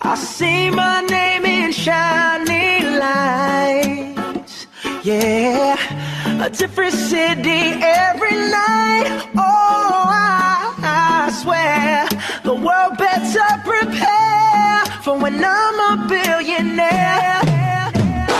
I see my name in shining lights. Yeah, a different city every night. Oh, I, I swear the world better prepare for when I'm a billionaire.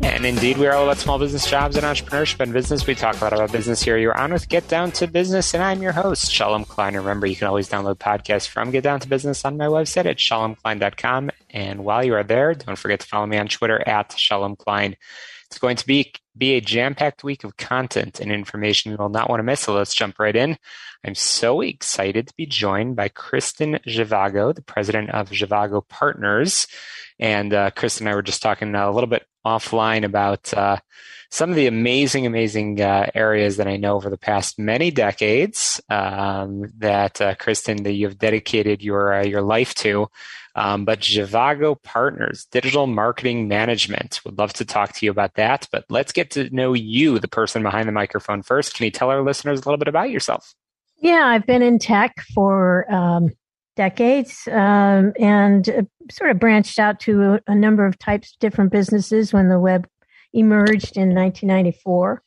And indeed, we are all about small business jobs and entrepreneurship and business. We talk a lot about business here. You're on with Get Down to Business, and I'm your host, Shalom Klein. Remember, you can always download podcasts from Get Down to Business on my website at shalomklein.com. And while you are there, don't forget to follow me on Twitter at Shalom Klein. It's going to be, be a jam packed week of content and information you will not want to miss. So let's jump right in. I'm so excited to be joined by Kristen Zhivago, the president of Zhivago Partners. And uh, Chris and I were just talking a little bit offline about uh, some of the amazing, amazing uh, areas that I know over the past many decades um, that uh, Kristen that you've dedicated your uh, your life to. Um, but Zhivago Partners, digital marketing management. Would love to talk to you about that. But let's get to know you, the person behind the microphone first. Can you tell our listeners a little bit about yourself? Yeah, I've been in tech for um, decades um, and uh, sort of branched out to a, a, number of types of different businesses when the web emerged in 1994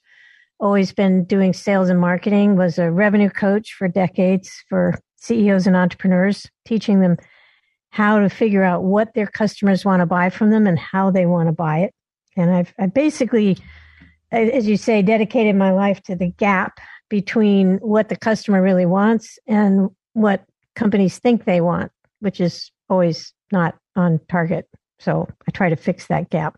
always been doing sales and marketing was a revenue coach for decades for ceos and entrepreneurs teaching them how to figure out what their customers want to buy from them and how they want to buy it and i've I basically as you say dedicated my life to the gap between what the customer really wants and what companies think they want, which is always not on target. So I try to fix that gap.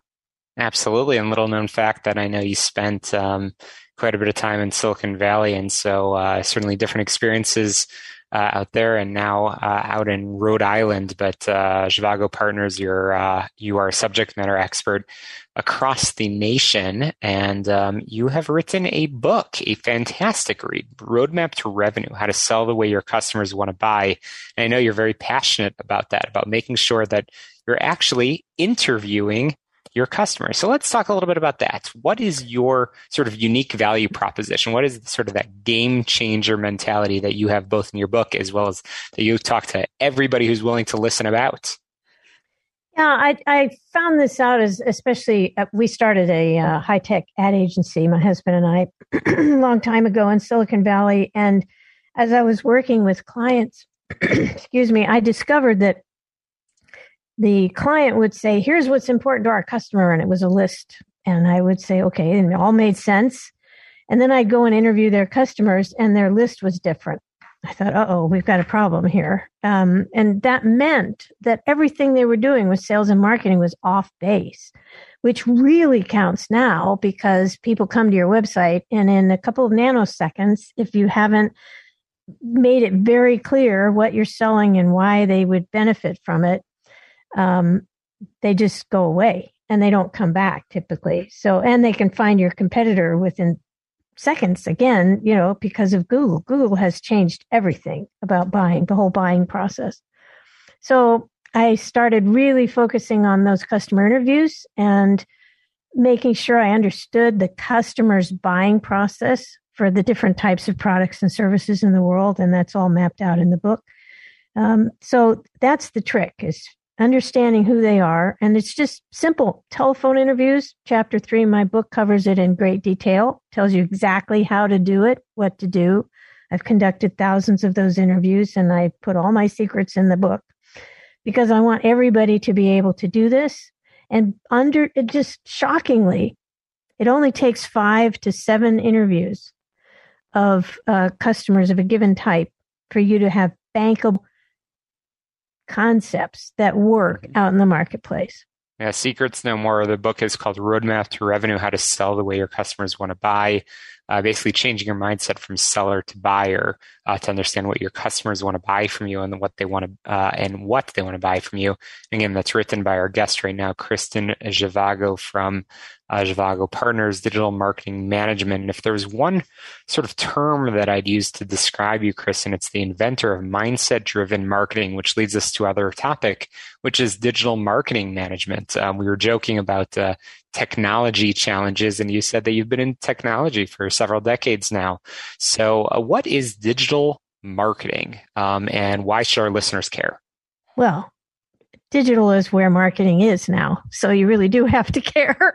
Absolutely. And little known fact that I know you spent um, quite a bit of time in Silicon Valley. And so uh, certainly different experiences uh, out there and now uh, out in Rhode Island. But uh, Zhivago Partners, you're, uh, you are a subject matter expert across the nation, and um, you have written a book, a fantastic read, Roadmap to Revenue: How to Sell the Way Your Customers Want to Buy. And I know you're very passionate about that, about making sure that you're actually interviewing your customers. So let's talk a little bit about that. What is your sort of unique value proposition? What is sort of that game changer mentality that you have both in your book as well as that you talk to everybody who's willing to listen about? Yeah, I, I found this out as especially uh, we started a uh, high tech ad agency, my husband and I, a long time ago in Silicon Valley. And as I was working with clients, excuse me, I discovered that the client would say, here's what's important to our customer. And it was a list. And I would say, okay, and it all made sense. And then I'd go and interview their customers and their list was different. I thought, oh, we've got a problem here. Um, and that meant that everything they were doing with sales and marketing was off base, which really counts now because people come to your website and in a couple of nanoseconds, if you haven't made it very clear what you're selling and why they would benefit from it, um, they just go away and they don't come back typically. So, and they can find your competitor within seconds again, you know, because of Google. Google has changed everything about buying, the whole buying process. So I started really focusing on those customer interviews and making sure I understood the customer's buying process for the different types of products and services in the world. And that's all mapped out in the book. Um, so that's the trick is understanding who they are. And it's just simple telephone interviews. Chapter three my book covers it in great detail, tells you exactly how to do it, what to do. I've conducted thousands of those interviews and I put all my secrets in the book because I want everybody to be able to do this. And under it just shockingly, it only takes five to seven interviews of uh, customers of a given type for you to have bankable concepts that work mm-hmm. out in the marketplace. Yeah, Secrets No More. The book is called Roadmap to Revenue How to Sell the Way Your Customers Want to Buy uh, basically changing your mindset from seller to buyer uh, to understand what your customers want to buy from you and what they want to uh, and what they want to buy from you. Again, that's written by our guest right now, Kristen Zhivago from uh, Zhivago Partners Digital Marketing Management. And if there's one sort of term that I'd use to describe you, Kristen, it's the inventor of mindset-driven marketing, which leads us to other topic, which is digital marketing management. Um, we were joking about uh, technology challenges, and you said that you've been in technology for several decades now. So, uh, what is digital marketing, um, and why should our listeners care? Well, digital is where marketing is now, so you really do have to care.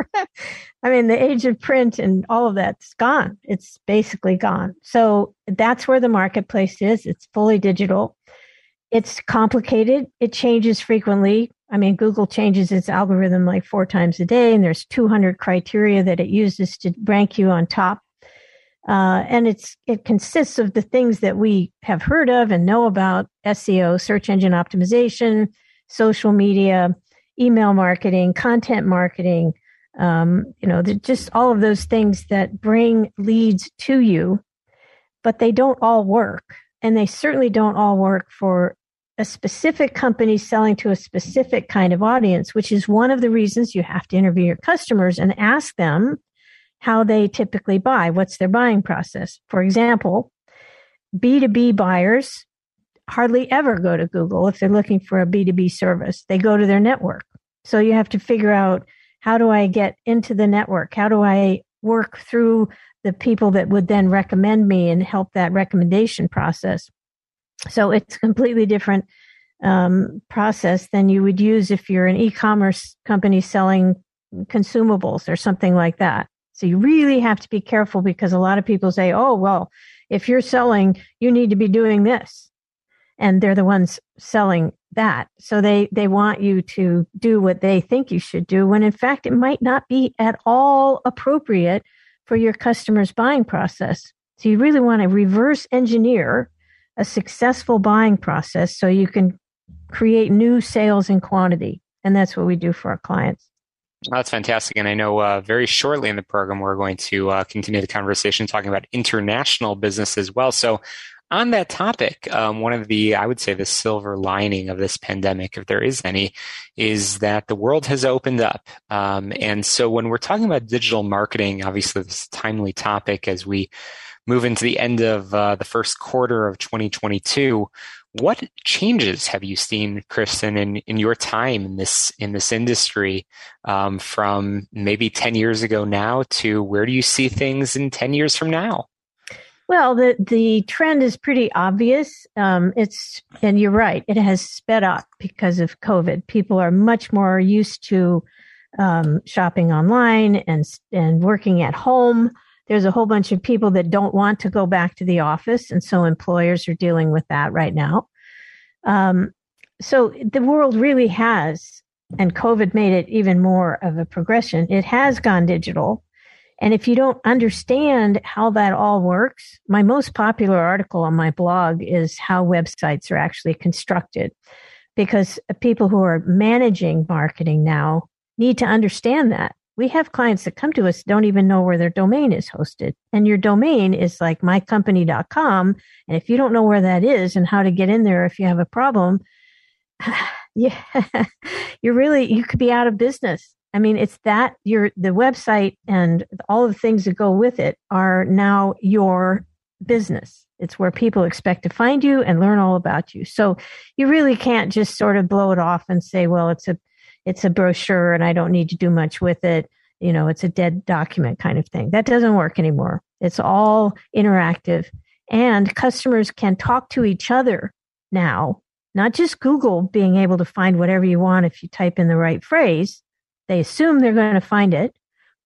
I mean, the age of print and all of that's gone. It's basically gone. So that's where the marketplace is. It's fully digital. It's complicated. It changes frequently. I mean, Google changes its algorithm like four times a day, and there's 200 criteria that it uses to rank you on top. Uh, and it's it consists of the things that we have heard of and know about SEO, search engine optimization, social media, email marketing, content marketing. Um, you know, just all of those things that bring leads to you, but they don't all work, and they certainly don't all work for a specific company selling to a specific kind of audience, which is one of the reasons you have to interview your customers and ask them how they typically buy. What's their buying process? For example, B2B buyers hardly ever go to Google if they're looking for a B2B service. They go to their network. So you have to figure out how do I get into the network? How do I work through the people that would then recommend me and help that recommendation process? So it's a completely different um, process than you would use if you're an e-commerce company selling consumables or something like that. So you really have to be careful because a lot of people say, "Oh, well, if you're selling, you need to be doing this." And they're the ones selling that. So they they want you to do what they think you should do when in fact it might not be at all appropriate for your customer's buying process. So you really want to reverse engineer a successful buying process so you can create new sales in quantity. And that's what we do for our clients. That's fantastic. And I know uh, very shortly in the program, we're going to uh, continue the conversation talking about international business as well. So, on that topic, um, one of the, I would say, the silver lining of this pandemic, if there is any, is that the world has opened up. Um, and so, when we're talking about digital marketing, obviously, this is a timely topic as we move into the end of uh, the first quarter of 2022, what changes have you seen, Kristen, in, in your time in this in this industry, um, from maybe 10 years ago now to where do you see things in 10 years from now? Well, the the trend is pretty obvious. Um, it's and you're right; it has sped up because of COVID. People are much more used to um, shopping online and and working at home there's a whole bunch of people that don't want to go back to the office. And so employers are dealing with that right now. Um, so the world really has, and COVID made it even more of a progression. It has gone digital. And if you don't understand how that all works, my most popular article on my blog is how websites are actually constructed because people who are managing marketing now need to understand that we have clients that come to us don't even know where their domain is hosted. And your domain is like mycompany.com. And if you don't know where that is and how to get in there if you have a problem, yeah, you're really, you could be out of business. I mean, it's that your the website and all the things that go with it are now your business. It's where people expect to find you and learn all about you. So you really can't just sort of blow it off and say, well, it's a it's a brochure and I don't need to do much with it. You know, it's a dead document kind of thing. That doesn't work anymore. It's all interactive and customers can talk to each other now, not just Google being able to find whatever you want if you type in the right phrase. They assume they're going to find it.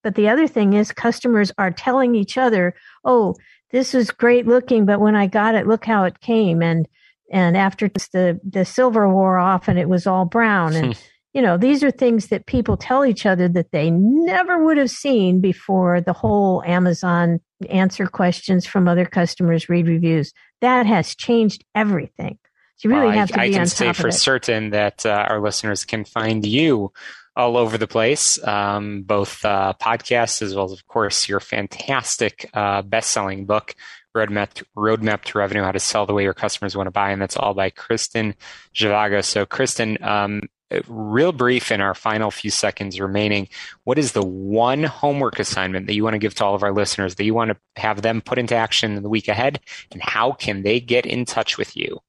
But the other thing is customers are telling each other, oh, this is great looking, but when I got it, look how it came. And, and after just the, the silver wore off and it was all brown and, you know, these are things that people tell each other that they never would have seen before the whole Amazon answer questions from other customers, read reviews. That has changed everything. So you really well, have to I, be I can say for certain that uh, our listeners can find you all over the place, um, both uh, podcasts as well as, of course, your fantastic uh, best-selling book, Roadmap to, Roadmap to Revenue: How to Sell the Way Your Customers Want to Buy, and that's all by Kristen Zhivago. So, Kristen, um, real brief in our final few seconds remaining, what is the one homework assignment that you want to give to all of our listeners that you want to have them put into action in the week ahead, and how can they get in touch with you?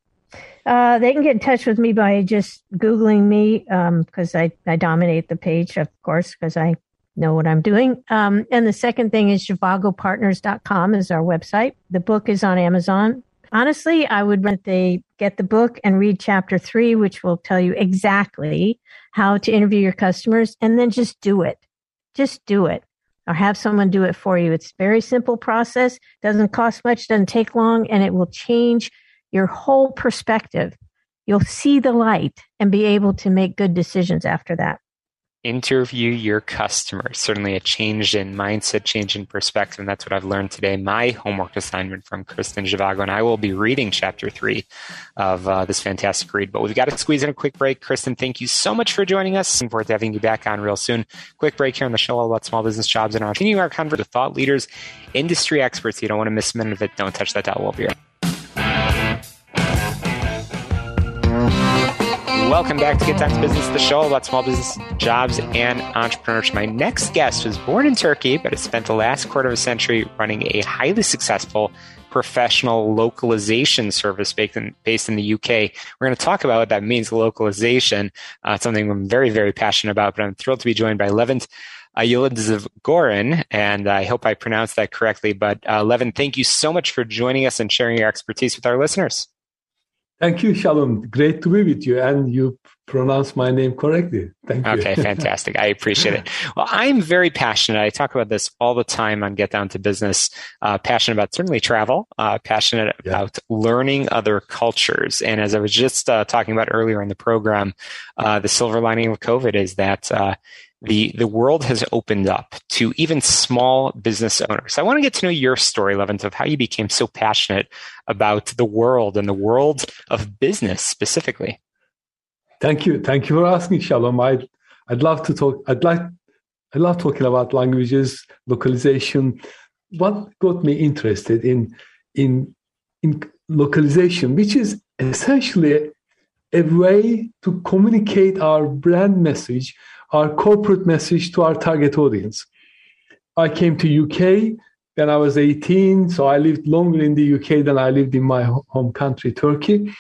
Uh, they can get in touch with me by just Googling me because um, I, I dominate the page, of course, because I know what I'm doing. Um, and the second thing is zhivagopartners.com is our website. The book is on Amazon. Honestly, I would recommend they get the book and read chapter three, which will tell you exactly how to interview your customers and then just do it. Just do it or have someone do it for you. It's very simple process, doesn't cost much, doesn't take long, and it will change your whole perspective. You'll see the light and be able to make good decisions after that interview your customers. Certainly a change in mindset, change in perspective. And that's what I've learned today. My homework assignment from Kristen Zhivago, and I will be reading chapter three of uh, this fantastic read. But we've got to squeeze in a quick break. Kristen, thank you so much for joining us. Looking forward to having you back on real soon. Quick break here on the show all about small business jobs and our continuing our conversation with thought leaders, industry experts. You don't want to miss a minute of it. Don't touch that dial. We'll be right Welcome back to Get Down to Business, the show about small business, jobs, and entrepreneurship. My next guest was born in Turkey, but has spent the last quarter of a century running a highly successful professional localization service based in, based in the UK. We're going to talk about what that means, localization. Uh, something I'm very, very passionate about, but I'm thrilled to be joined by Levent Gorin, and I hope I pronounced that correctly. But uh, Levent, thank you so much for joining us and sharing your expertise with our listeners. Thank you, Shalom. Great to be with you. And you pronounce my name correctly. Thank you. Okay, fantastic. I appreciate it. Well, I'm very passionate. I talk about this all the time on Get Down to Business. Uh, passionate about certainly travel, uh, passionate yeah. about learning other cultures. And as I was just uh, talking about earlier in the program, uh, the silver lining of COVID is that uh, the the world has opened up to even small business owners. I want to get to know your story, Levent, of how you became so passionate about the world and the world of business specifically. Thank you, thank you for asking, Shalom. I'd I'd love to talk. I'd like I love talking about languages, localization. What got me interested in in in localization, which is essentially a way to communicate our brand message our corporate message to our target audience. I came to UK when I was 18, so I lived longer in the UK than I lived in my home country, Turkey,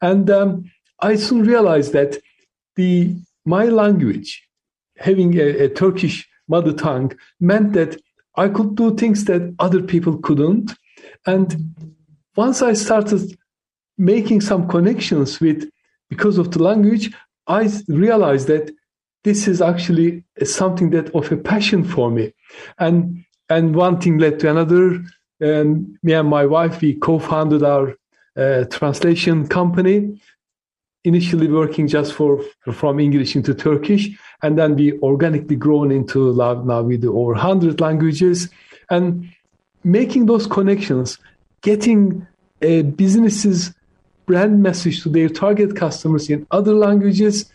and um, I soon realized that the my language, having a, a Turkish mother tongue, meant that I could do things that other people couldn't, and once I started making some connections with because of the language, I realized that this is actually something that of a passion for me. And and one thing led to another. And me and my wife we co-founded our uh, translation company initially working just for from english into turkish. And then we organically grown into now we do over 100 languages. And making those connections getting a business's brand message to their target customers in other languages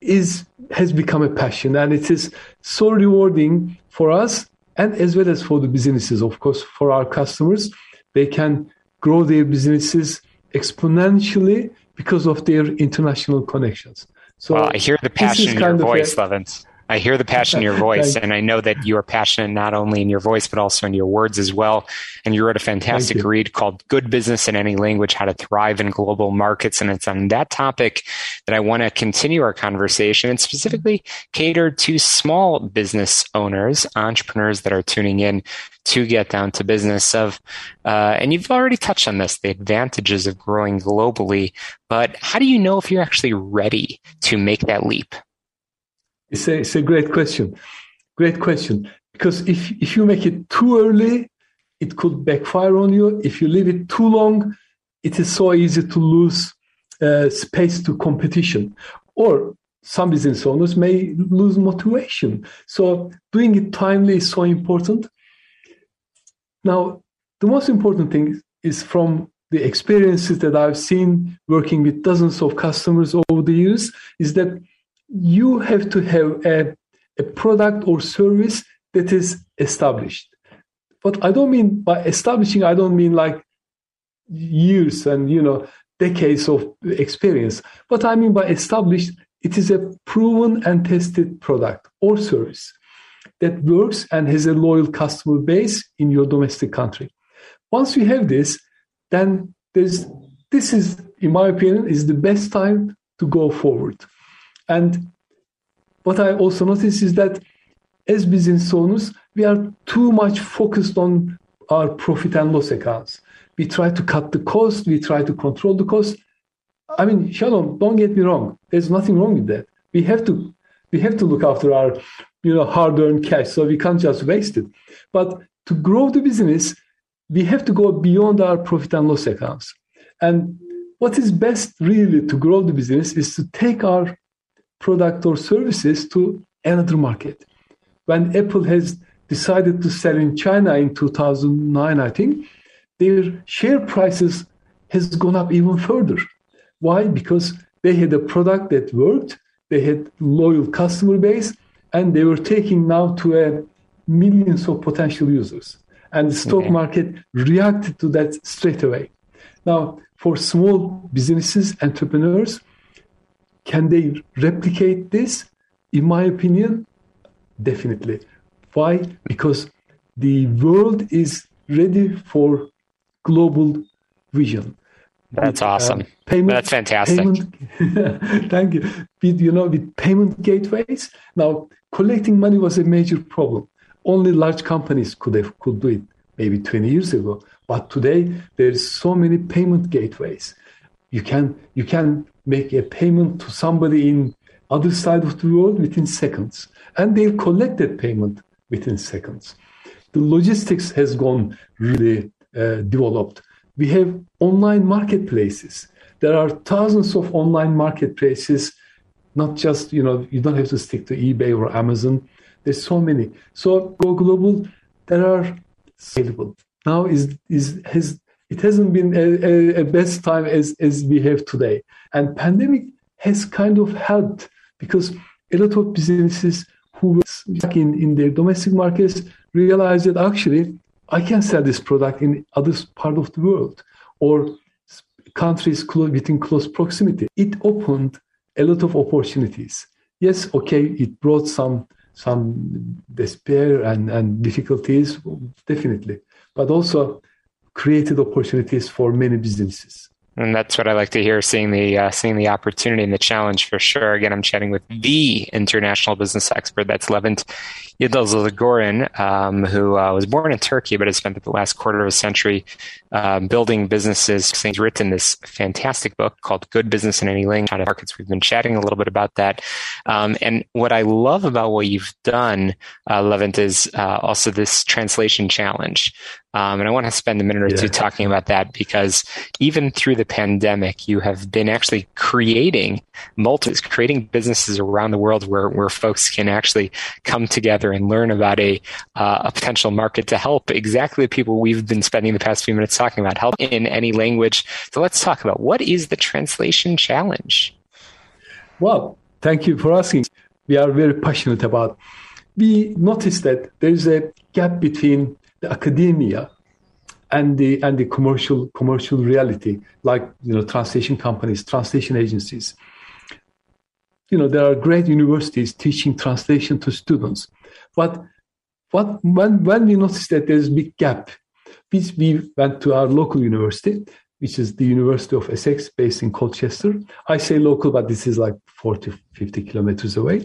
is has become a passion and it is so rewarding for us and as well as for the businesses. Of course for our customers they can grow their businesses exponentially because of their international connections. So i hear the passion in your voice levens I hear the passion in your voice, and I know that you are passionate not only in your voice, but also in your words as well. And you wrote a fantastic read called Good Business in Any Language How to Thrive in Global Markets. And it's on that topic that I want to continue our conversation and specifically cater to small business owners, entrepreneurs that are tuning in to get down to business of, uh, and you've already touched on this, the advantages of growing globally, but how do you know if you're actually ready to make that leap? It's a, it's a great question. Great question. Because if, if you make it too early, it could backfire on you. If you leave it too long, it is so easy to lose uh, space to competition. Or some business owners may lose motivation. So doing it timely is so important. Now, the most important thing is from the experiences that I've seen working with dozens of customers over the years is that you have to have a, a product or service that is established. But I don't mean by establishing, I don't mean like years and you know decades of experience. But I mean by established, it is a proven and tested product or service that works and has a loyal customer base in your domestic country. Once you have this, then there's this is, in my opinion, is the best time to go forward. And what I also notice is that as business owners, we are too much focused on our profit and loss accounts. We try to cut the cost, we try to control the cost. I mean, Shalom, don't get me wrong. There's nothing wrong with that. We have to we have to look after our you know hard-earned cash, so we can't just waste it. But to grow the business, we have to go beyond our profit and loss accounts. And what is best really to grow the business is to take our product or services to another market. When Apple has decided to sell in China in 2009, I think, their share prices has gone up even further. Why? Because they had a product that worked, they had loyal customer base, and they were taking now to a millions of potential users. And the stock okay. market reacted to that straight away. Now, for small businesses, entrepreneurs, can they replicate this? In my opinion, definitely. Why? Because the world is ready for global vision. That's with, awesome. Uh, payment, That's fantastic. Payment, thank you. With, you know, with payment gateways. Now, collecting money was a major problem. Only large companies could have could do it maybe 20 years ago. But today there's so many payment gateways. You can you can make a payment to somebody in other side of the world within seconds, and they'll collect that payment within seconds. The logistics has gone really uh, developed. We have online marketplaces. There are thousands of online marketplaces. Not just you know you don't have to stick to eBay or Amazon. There's so many. So go global. There are available. Now is is has it hasn't been a, a, a, best time as as we have today, and pandemic has kind of helped because a lot of businesses who were in in their domestic markets realized that actually I can sell this product in other part of the world or countries close, within close proximity. It opened a lot of opportunities. Yes, okay, it brought some some despair and, and difficulties, definitely, but also created opportunities for many businesses. And that's what I like to hear, seeing the uh, seeing the opportunity and the challenge for sure. Again, I'm chatting with the international business expert. That's Levent Yildizgoren, um, who uh, was born in Turkey but has spent the last quarter of a century um, building businesses. He's written this fantastic book called Good Business in Any Language of Markets. We've been chatting a little bit about that. Um, and what I love about what you've done, uh, Levent, is uh, also this translation challenge. Um, and I want to spend a minute or yeah. two talking about that because even through the pandemic, you have been actually creating multi, creating businesses around the world where, where folks can actually come together together and learn about a, uh, a potential market to help exactly the people we've been spending the past few minutes talking about, help in any language. So let's talk about what is the translation challenge? Well, thank you for asking. We are very passionate about. We noticed that there is a gap between the academia and the and the commercial commercial reality, like you know translation companies, translation agencies. You know there are great universities teaching translation to students, but what when when we noticed that there's a big gap, we, we went to our local university, which is the University of Essex, based in Colchester. I say local, but this is like 40, 50 kilometers away.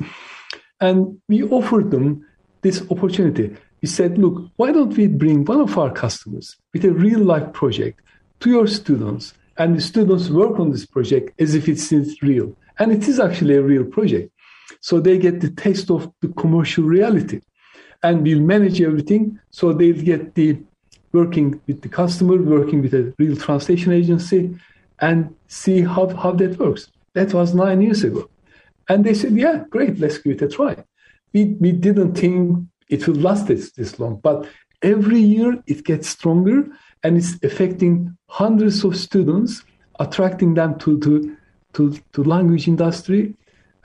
And we offered them this opportunity. We said, look, why don't we bring one of our customers with a real life project to your students, and the students work on this project as if it's real. And it is actually a real project. So they get the taste of the commercial reality. And we'll manage everything. So they'll get the working with the customer, working with a real translation agency, and see how, how that works. That was nine years ago. And they said, yeah, great, let's give it a try. We, we didn't think it will last this, this long, but every year it gets stronger and it's affecting hundreds of students, attracting them to to to, to language industry.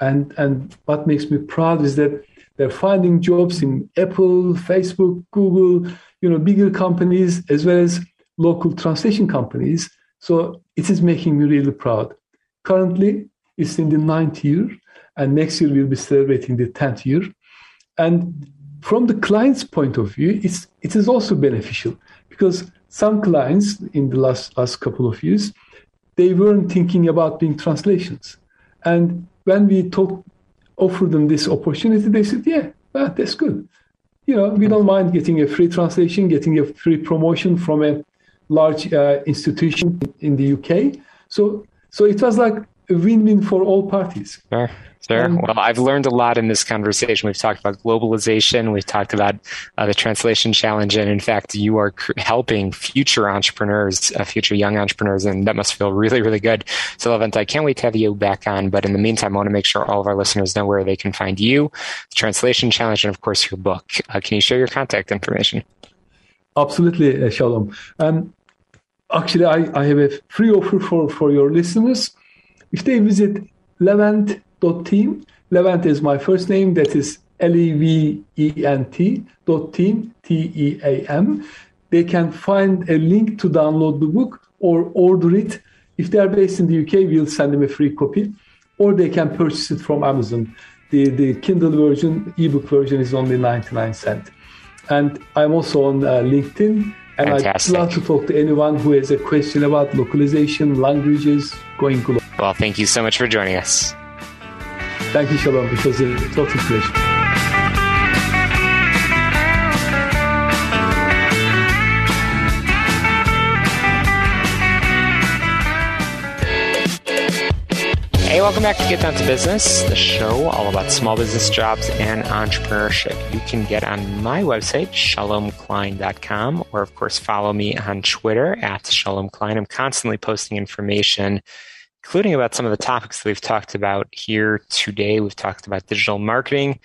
And and what makes me proud is that they're finding jobs in Apple, Facebook, Google, you know, bigger companies as well as local translation companies. So it is making me really proud. Currently, it's in the ninth year, and next year we'll be celebrating the tenth year. And from the client's point of view, it's it is also beneficial because some clients in the last last couple of years, they weren't thinking about doing translations, and when we talk, offer them this opportunity, they said, "Yeah, well, that's good. You know, we don't mind getting a free translation, getting a free promotion from a large uh, institution in the UK." So, so it was like a win-win for all parties. Sure. Sure. Um, well, I've learned a lot in this conversation. We've talked about globalization. We've talked about uh, the translation challenge. And in fact, you are cr- helping future entrepreneurs, uh, future young entrepreneurs. And that must feel really, really good. So, Levent, I can't wait to have you back on. But in the meantime, I want to make sure all of our listeners know where they can find you, the translation challenge, and of course, your book. Uh, can you share your contact information? Absolutely, uh, Shalom. Um, actually, I, I have a free offer for, for your listeners. If they visit levent.team, Levent is my first name, that is L E V E N T dot team, T E A M. They can find a link to download the book or order it. If they are based in the UK, we'll send them a free copy, or they can purchase it from Amazon. The, the Kindle version, ebook version is only 99 cents. And I'm also on uh, LinkedIn. And Fantastic. I'd love to talk to anyone who has a question about localization, languages, going global. Well, thank you so much for joining us. Thank you, Shalom. It was a total pleasure. Hey, welcome back to Get Down to Business, the show all about small business jobs and entrepreneurship. You can get on my website, shalomklein.com, or of course, follow me on Twitter at shalomklein. I'm constantly posting information including about some of the topics that we've talked about here today. We've talked about digital marketing.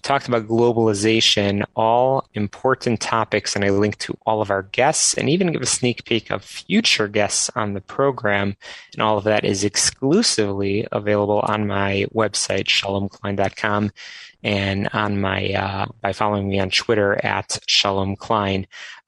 We've talked about globalization, all important topics, and I link to all of our guests and even give a sneak peek of future guests on the program. And all of that is exclusively available on my website, shalomklein.com, and on my uh, by following me on Twitter at Shalom.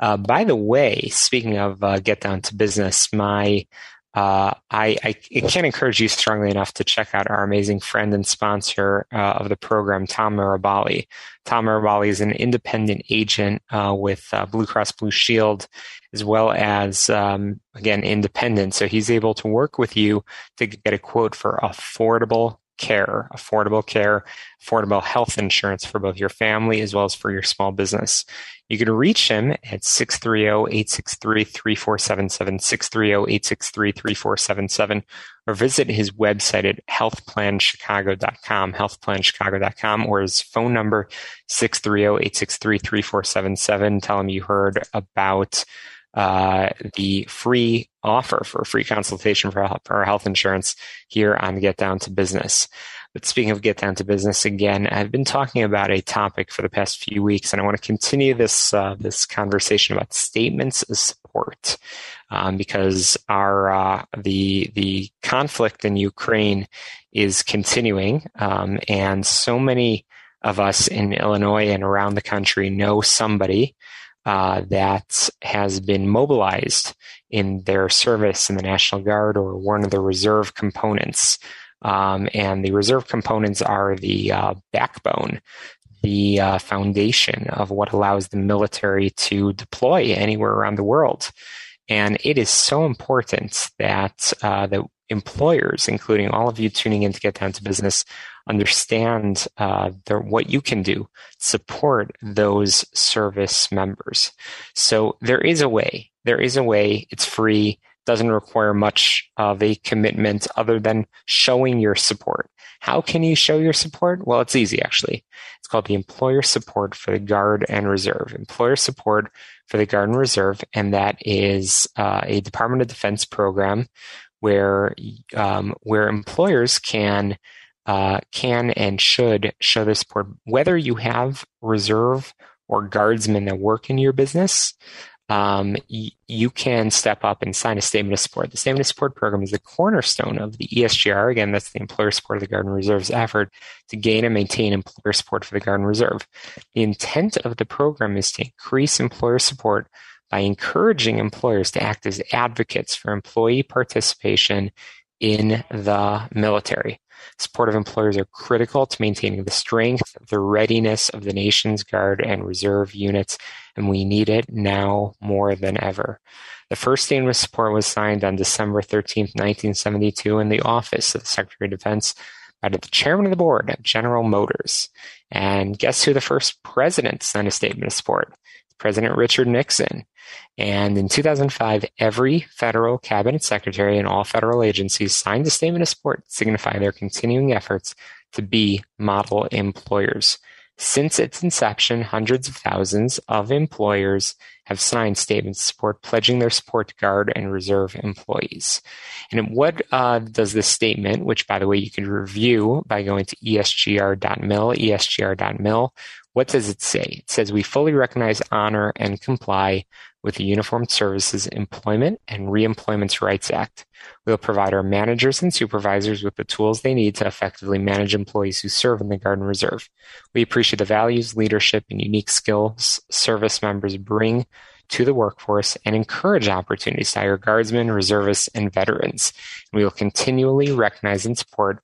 Uh, by the way, speaking of uh, get down to business, my uh, I, I, can't encourage you strongly enough to check out our amazing friend and sponsor uh, of the program, Tom Mirabali. Tom Mirabali is an independent agent uh, with uh, Blue Cross Blue Shield, as well as, um, again, independent. So he's able to work with you to get a quote for affordable care, affordable care, affordable health insurance for both your family as well as for your small business. You can reach him at 630-863-3477, 630-863-3477, or visit his website at healthplanchicago.com, healthplanchicago.com, or his phone number, 630-863-3477. Tell him you heard about uh, the free offer for a free consultation for, for our health insurance here on Get Down to Business. But speaking of Get Down to Business again, I've been talking about a topic for the past few weeks, and I want to continue this uh, this conversation about statements of support um, because our uh, the the conflict in Ukraine is continuing, um, and so many of us in Illinois and around the country know somebody uh, that has been mobilized in their service in the National Guard or one of the reserve components. Um, and the reserve components are the uh, backbone, the uh, foundation of what allows the military to deploy anywhere around the world. And it is so important that uh, the employers, including all of you tuning in to get down to business, understand uh, the, what you can do support those service members. So there is a way. There is a way. It's free. Doesn't require much of a commitment other than showing your support. How can you show your support? Well, it's easy actually. It's called the Employer Support for the Guard and Reserve. Employer Support for the Guard and Reserve, and that is uh, a Department of Defense program where um, where employers can uh, can and should show their support, whether you have reserve or guardsmen that work in your business. um, y- you can step up and sign a statement of support. The statement of support program is the cornerstone of the ESGR. Again, that's the employer support of the Guard and Reserve's effort to gain and maintain employer support for the Guard and Reserve. The intent of the program is to increase employer support by encouraging employers to act as advocates for employee participation in the military. Supportive employers are critical to maintaining the strength, the readiness of the nation's Guard and Reserve units, and we need it now more than ever. The first statement of support was signed on December 13, 1972, in the office of the Secretary of Defense by the chairman of the board at General Motors. And guess who the first president signed a statement of support? President Richard Nixon. And in 2005, every federal cabinet secretary and all federal agencies signed a statement of support to signify their continuing efforts to be model employers. Since its inception, hundreds of thousands of employers have signed statements of support pledging their support to Guard and Reserve employees. And what uh, does this statement, which by the way you can review by going to esgr.mil, esgr.mil, what does it say? It says we fully recognize, honor, and comply with the Uniformed Services Employment and Reemployment Rights Act. We'll provide our managers and supervisors with the tools they need to effectively manage employees who serve in the Guard and Reserve. We appreciate the values, leadership, and unique skills service members bring to the workforce and encourage opportunities to hire guardsmen, reservists, and veterans. We will continually recognize and support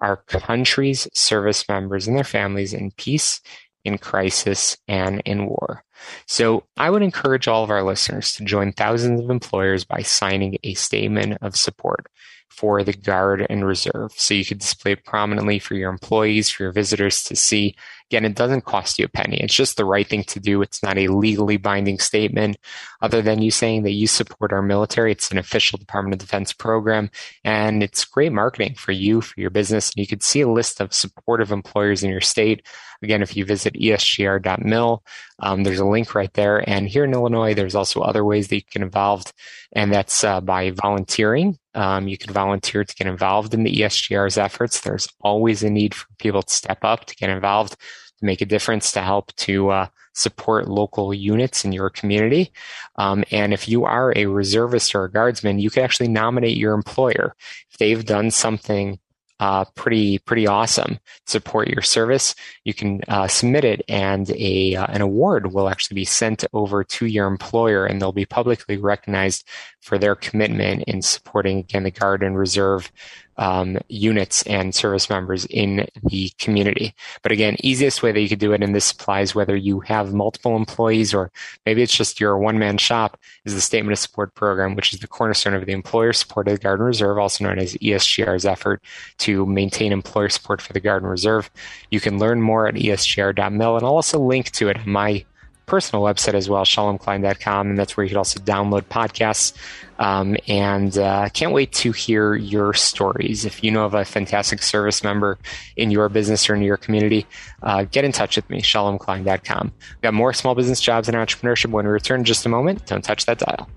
our country's service members and their families in peace in crisis and in war. So I would encourage all of our listeners to join thousands of employers by signing a statement of support for the Guard and Reserve. So you could display it prominently for your employees, for your visitors to see. Again, it doesn't cost you a penny. It's just the right thing to do. It's not a legally binding statement other than you saying that you support our military. It's an official Department of Defense program and it's great marketing for you, for your business. And you could see a list of supportive employers in your state. Again, if you visit esgr.mil, um, there's a link right there. And here in Illinois, there's also other ways that you can involved, and that's uh, by volunteering. Um, you can volunteer to get involved in the ESGR's efforts. There's always a need for people to step up, to get involved, to make a difference, to help to uh, support local units in your community. Um, and if you are a reservist or a guardsman, you can actually nominate your employer. If they've done something uh, pretty pretty awesome. Support your service. You can uh, submit it, and a uh, an award will actually be sent over to your employer, and they'll be publicly recognized for their commitment in supporting again the Guard and Reserve um, units and service members in the community. But again, easiest way that you could do it, and this applies whether you have multiple employees or maybe it's just your one man shop, is the Statement of Support Program, which is the cornerstone of the employer support of the Guard Reserve, also known as ESGR's effort to maintain employer support for the Guard and Reserve. You can learn more at esgr.mil, and I'll also link to it on my personal website as well, shalomklein.com, and that's where you can also download podcasts. Um, and uh, can't wait to hear your stories. If you know of a fantastic service member in your business or in your community, uh, get in touch with me, shalomklein.com. We've got more small business jobs and entrepreneurship when we return in just a moment. Don't touch that dial.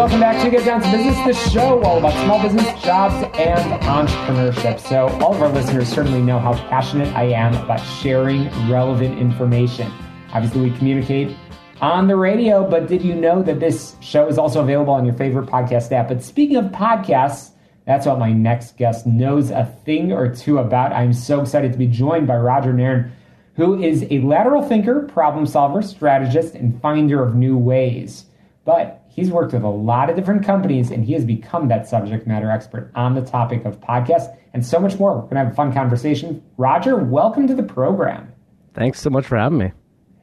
Welcome back to Get Down to Business, the show all about small business, jobs, and entrepreneurship. So, all of our listeners certainly know how passionate I am about sharing relevant information. Obviously, we communicate on the radio, but did you know that this show is also available on your favorite podcast app? But speaking of podcasts, that's what my next guest knows a thing or two about. I'm so excited to be joined by Roger Nairn, who is a lateral thinker, problem solver, strategist, and finder of new ways. But He's worked with a lot of different companies and he has become that subject matter expert on the topic of podcasts and so much more. We're going to have a fun conversation. Roger, welcome to the program. Thanks so much for having me.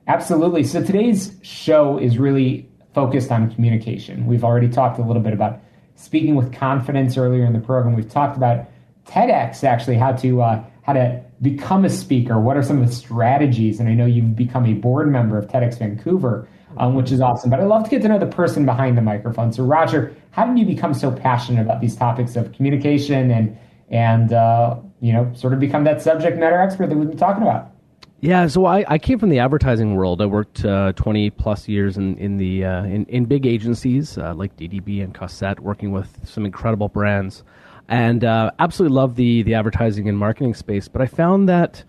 Absolutely. So today's show is really focused on communication. We've already talked a little bit about speaking with confidence earlier in the program. We've talked about TEDx actually, how to uh, how to become a speaker. What are some of the strategies? And I know you've become a board member of TEDx Vancouver um, which is awesome. But I love to get to know the person behind the microphone. So, Roger, how did you become so passionate about these topics of communication and and uh, you know sort of become that subject matter expert that we've been talking about? Yeah, so I, I came from the advertising world. I worked uh, 20 plus years in in the uh, in, in big agencies uh, like DDB and Cossette, working with some incredible brands. and uh, absolutely love the the advertising and marketing space. But I found that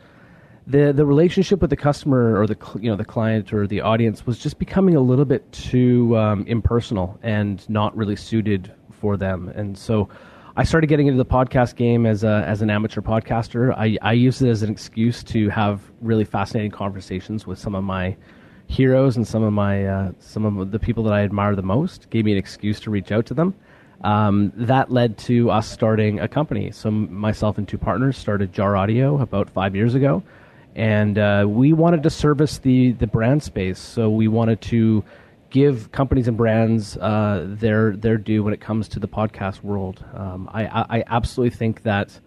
the the relationship with the customer or the you know the client or the audience was just becoming a little bit too um, impersonal and not really suited for them. And so I started getting into the podcast game as a as an amateur podcaster. I I used it as an excuse to have really fascinating conversations with some of my heroes and some of my uh, some of the people that I admire the most. Gave me an excuse to reach out to them. Um, that led to us starting a company. So myself and two partners started Jar Audio about five years ago and uh, we wanted to service the the brand space. So we wanted to give companies and brands uh, their their due when it comes to the podcast world. Um, I, I, absolutely think that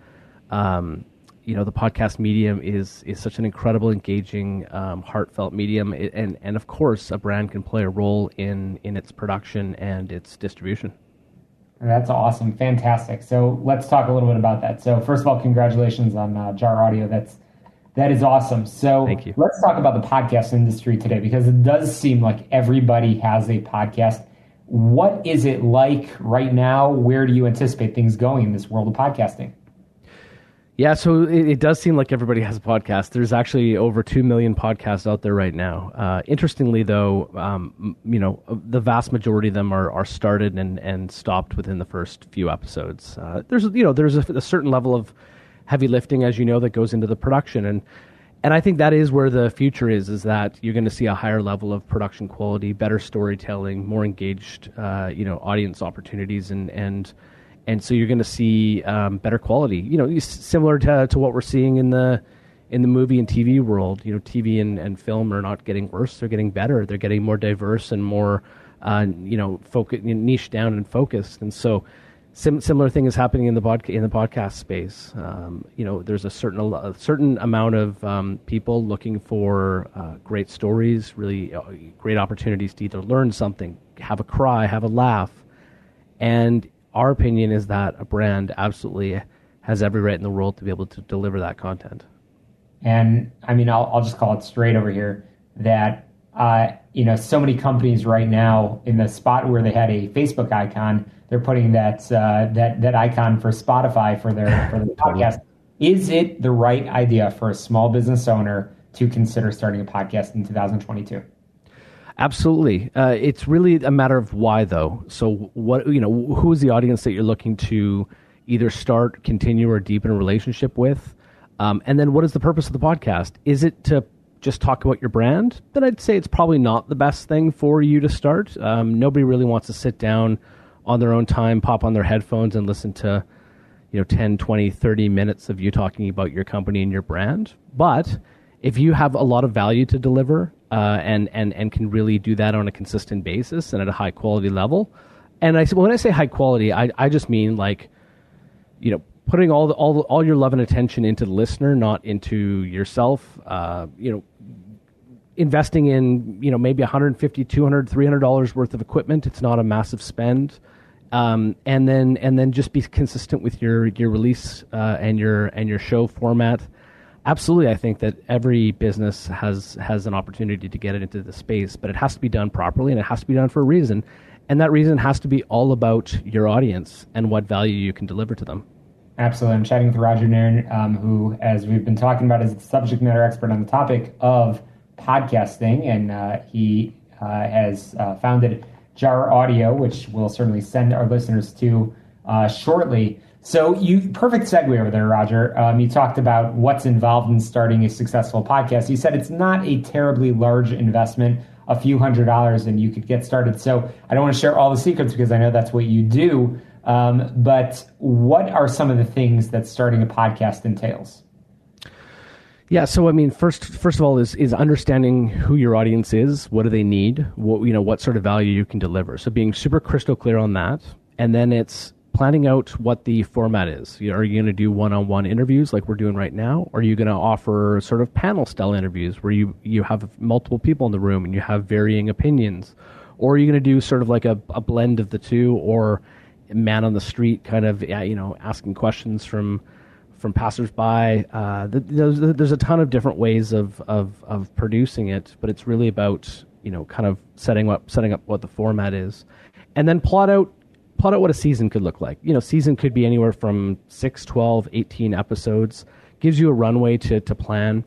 um, you know the podcast medium is is such an incredible, engaging, um, heartfelt medium, it, and and of course a brand can play a role in in its production and its distribution. That's awesome, fantastic. So let's talk a little bit about that. So first of all, congratulations on uh, Jar Audio. That's that is awesome. So let's talk about the podcast industry today because it does seem like everybody has a podcast. What is it like right now? Where do you anticipate things going in this world of podcasting? Yeah, so it, it does seem like everybody has a podcast. There's actually over 2 million podcasts out there right now. Uh, interestingly, though, um, you know, the vast majority of them are, are started and, and stopped within the first few episodes. Uh, there's, you know, there's a, a certain level of heavy lifting, as you know, that goes into the production. And and I think that is where the future is. Is that you're going to see a higher level of production quality, better storytelling, more engaged, uh, you know, audience opportunities, and and and so you're going to see um, better quality. You know, similar to to what we're seeing in the in the movie and TV world. You know, TV and, and film are not getting worse; they're getting better. They're getting more diverse and more, uh, you know, focus, niche down and focused. And so, Sim- similar thing is happening in the bod- in the podcast space. Um, you know, there's a certain a certain amount of um, people looking for uh, great stories, really uh, great opportunities to either learn something, have a cry, have a laugh, and our opinion is that a brand absolutely has every right in the world to be able to deliver that content. And I mean, I'll, I'll just call it straight over here that uh, you know so many companies right now in the spot where they had a Facebook icon they're putting that uh, that that icon for Spotify for their for the podcast. Is it the right idea for a small business owner to consider starting a podcast in 2022? Absolutely. Uh, it's really a matter of why, though. So, what you know, who is the audience that you're looking to either start, continue, or deepen a relationship with? Um, and then, what is the purpose of the podcast? Is it to just talk about your brand? Then I'd say it's probably not the best thing for you to start. Um, nobody really wants to sit down on their own time pop on their headphones and listen to you know 10 20 30 minutes of you talking about your company and your brand. But if you have a lot of value to deliver uh, and and and can really do that on a consistent basis and at a high quality level and i when i say high quality i, I just mean like you know putting all the, all the, all your love and attention into the listener not into yourself. Uh, you know investing in you know maybe 150 200 300 dollars worth of equipment it's not a massive spend um, and then and then just be consistent with your your release uh, and your and your show format. Absolutely, I think that every business has has an opportunity to get it into the space, but it has to be done properly and it has to be done for a reason. And that reason has to be all about your audience and what value you can deliver to them. Absolutely. I'm chatting with Roger Nairn, um, who, as we've been talking about, is the subject matter expert on the topic of podcasting. And uh, he uh, has uh, founded Jar Audio, which we'll certainly send our listeners to uh, shortly. So, you perfect segue over there, Roger. Um, you talked about what's involved in starting a successful podcast. You said it's not a terribly large investment, a few hundred dollars, and you could get started. So, I don't want to share all the secrets because I know that's what you do. Um, but what are some of the things that starting a podcast entails? Yeah, so I mean, first first of all is is understanding who your audience is, what do they need, what you know, what sort of value you can deliver. So being super crystal clear on that, and then it's planning out what the format is. Are you going to do one-on-one interviews like we're doing right now? Or are you going to offer sort of panel style interviews where you you have multiple people in the room and you have varying opinions? Or are you going to do sort of like a, a blend of the two, or man on the street kind of you know asking questions from from passersby. Uh, there's, there's a ton of different ways of, of, of producing it, but it's really about you know kind of setting up setting up what the format is, and then plot out plot out what a season could look like. You know, season could be anywhere from 6, 12, 18 episodes. Gives you a runway to to plan.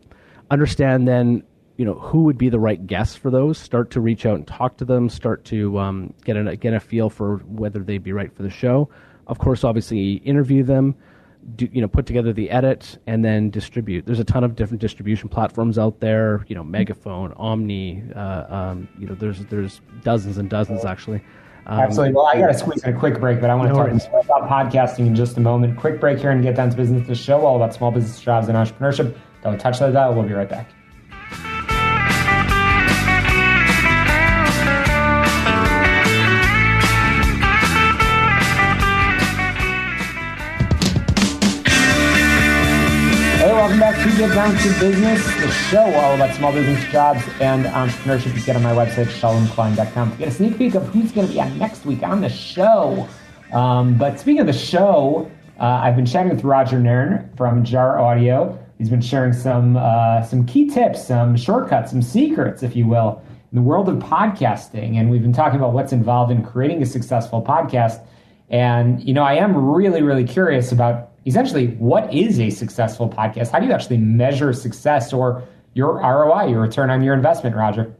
Understand then you know who would be the right guests for those. Start to reach out and talk to them. Start to um, get a get a feel for whether they'd be right for the show. Of course, obviously interview them. Do, you know put together the edit and then distribute. There's a ton of different distribution platforms out there. You know, Megaphone, Omny. Uh, um, you know, there's there's dozens and dozens actually. Um, Absolutely. Well, I got to squeeze in a quick break, but I want to no talk about podcasting in just a moment. Quick break here and get down to business. The show all about small business jobs and entrepreneurship. Don't touch that dial. We'll be right back. To Get Down to Business, the show all about small business jobs and entrepreneurship. You get on my website, shalomklein.com, to get a sneak peek of who's going to be on next week on the show. Um, but speaking of the show, uh, I've been chatting with Roger Nairn from Jar Audio. He's been sharing some uh, some key tips, some shortcuts, some secrets, if you will, in the world of podcasting. And we've been talking about what's involved in creating a successful podcast. And you know, I am really, really curious about essentially what is a successful podcast? How do you actually measure success or your ROI, your return on your investment, Roger?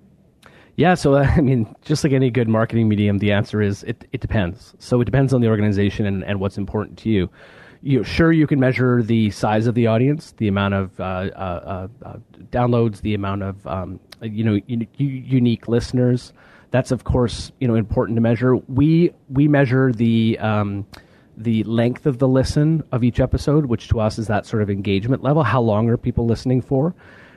Yeah, so I mean, just like any good marketing medium, the answer is it, it depends. So it depends on the organization and, and what's important to you. You sure you can measure the size of the audience, the amount of uh, uh, uh, downloads, the amount of um, you know u- unique listeners. That's of course you know important to measure. We we measure the um, the length of the listen of each episode, which to us is that sort of engagement level. How long are people listening for?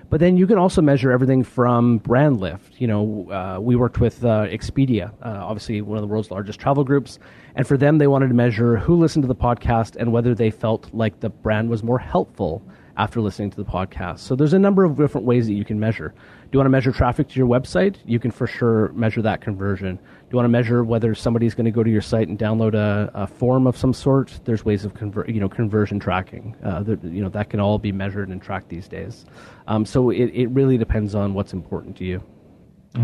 But then you can also measure everything from brand lift. You know, uh, we worked with uh, Expedia, uh, obviously one of the world's largest travel groups, and for them, they wanted to measure who listened to the podcast and whether they felt like the brand was more helpful after listening to the podcast. So there's a number of different ways that you can measure. Do you want to measure traffic to your website? You can for sure measure that conversion. Do you want to measure whether somebody's going to go to your site and download a, a form of some sort? There's ways of convert, you know, conversion tracking. Uh, that, you know, that can all be measured and tracked these days. Um, so it, it really depends on what's important to you.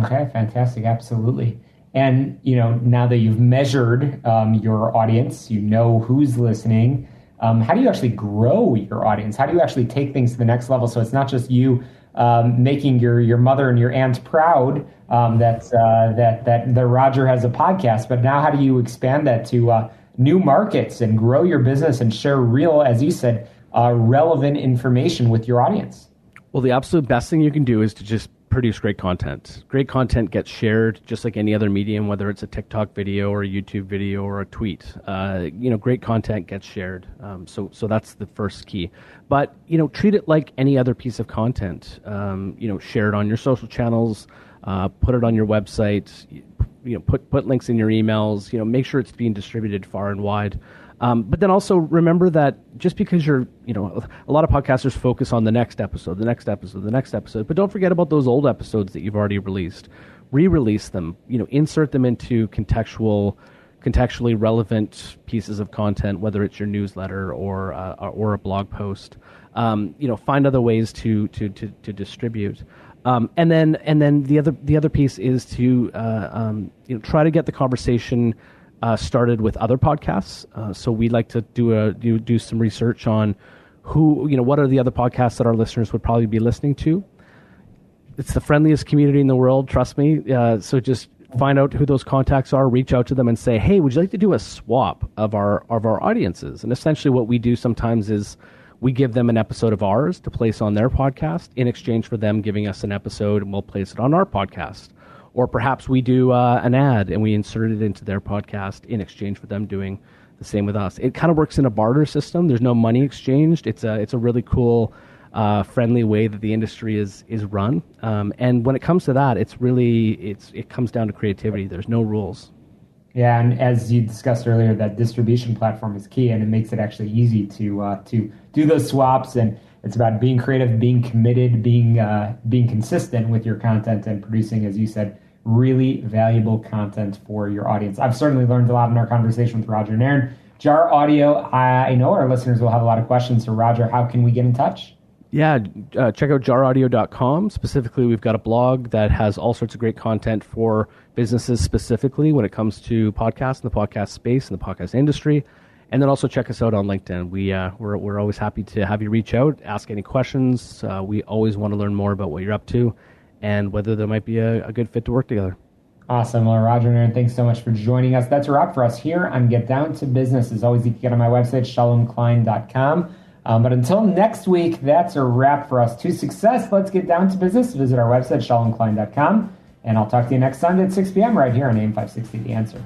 Okay, fantastic, absolutely. And you know, now that you've measured um, your audience, you know who's listening. Um, how do you actually grow your audience? How do you actually take things to the next level? So it's not just you um, making your your mother and your aunt proud um, that uh, that that that Roger has a podcast. But now, how do you expand that to uh, new markets and grow your business and share real, as you said, uh, relevant information with your audience? Well, the absolute best thing you can do is to just produce great content. Great content gets shared just like any other medium, whether it's a TikTok video or a YouTube video or a tweet. Uh, you know, great content gets shared. Um, so, so that's the first key. But you know, treat it like any other piece of content. Um, you know, share it on your social channels. Uh, put it on your website. You know, put put links in your emails. You know, make sure it's being distributed far and wide. Um, but then also remember that just because you're, you know, a lot of podcasters focus on the next episode, the next episode, the next episode, but don't forget about those old episodes that you've already released. Re-release them, you know, insert them into contextual, contextually relevant pieces of content, whether it's your newsletter or uh, or a blog post. Um, you know, find other ways to to to, to distribute. Um, and then and then the other the other piece is to uh, um, you know try to get the conversation uh, started with other podcasts. Uh, so we like to do a do do some research on who you know what are the other podcasts that our listeners would probably be listening to. It's the friendliest community in the world, trust me. Uh, so just find out who those contacts are, reach out to them, and say, "Hey, would you like to do a swap of our of our audiences?" And essentially, what we do sometimes is we give them an episode of ours to place on their podcast in exchange for them giving us an episode, and we'll place it on our podcast. Or perhaps we do uh, an ad and we insert it into their podcast in exchange for them doing the same with us. It kind of works in a barter system. There's no money exchanged. It's a it's a really cool, uh, friendly way that the industry is is run. Um, and when it comes to that, it's really it's it comes down to creativity. There's no rules. Yeah, and as you discussed earlier, that distribution platform is key, and it makes it actually easy to uh, to do those swaps. And it's about being creative, being committed, being uh, being consistent with your content, and producing, as you said, really valuable content for your audience. I've certainly learned a lot in our conversation with Roger Nairn. Jar Audio, I know our listeners will have a lot of questions. So, Roger, how can we get in touch? Yeah, uh, check out jaraudio.com. Specifically, we've got a blog that has all sorts of great content for businesses specifically when it comes to podcasts and the podcast space and the podcast industry. And then also check us out on LinkedIn. We, uh, we're, we're always happy to have you reach out, ask any questions. Uh, we always want to learn more about what you're up to and whether there might be a, a good fit to work together. Awesome. Well, Roger Nairn, thanks so much for joining us. That's a wrap for us here on Get Down to Business. As always, you can get on my website, shalomklein.com. Um, but until next week, that's a wrap for us. To success, let's get down to business. Visit our website, shalomklein.com. And I'll talk to you next Sunday at 6 p.m. right here on AM 560 The Answer.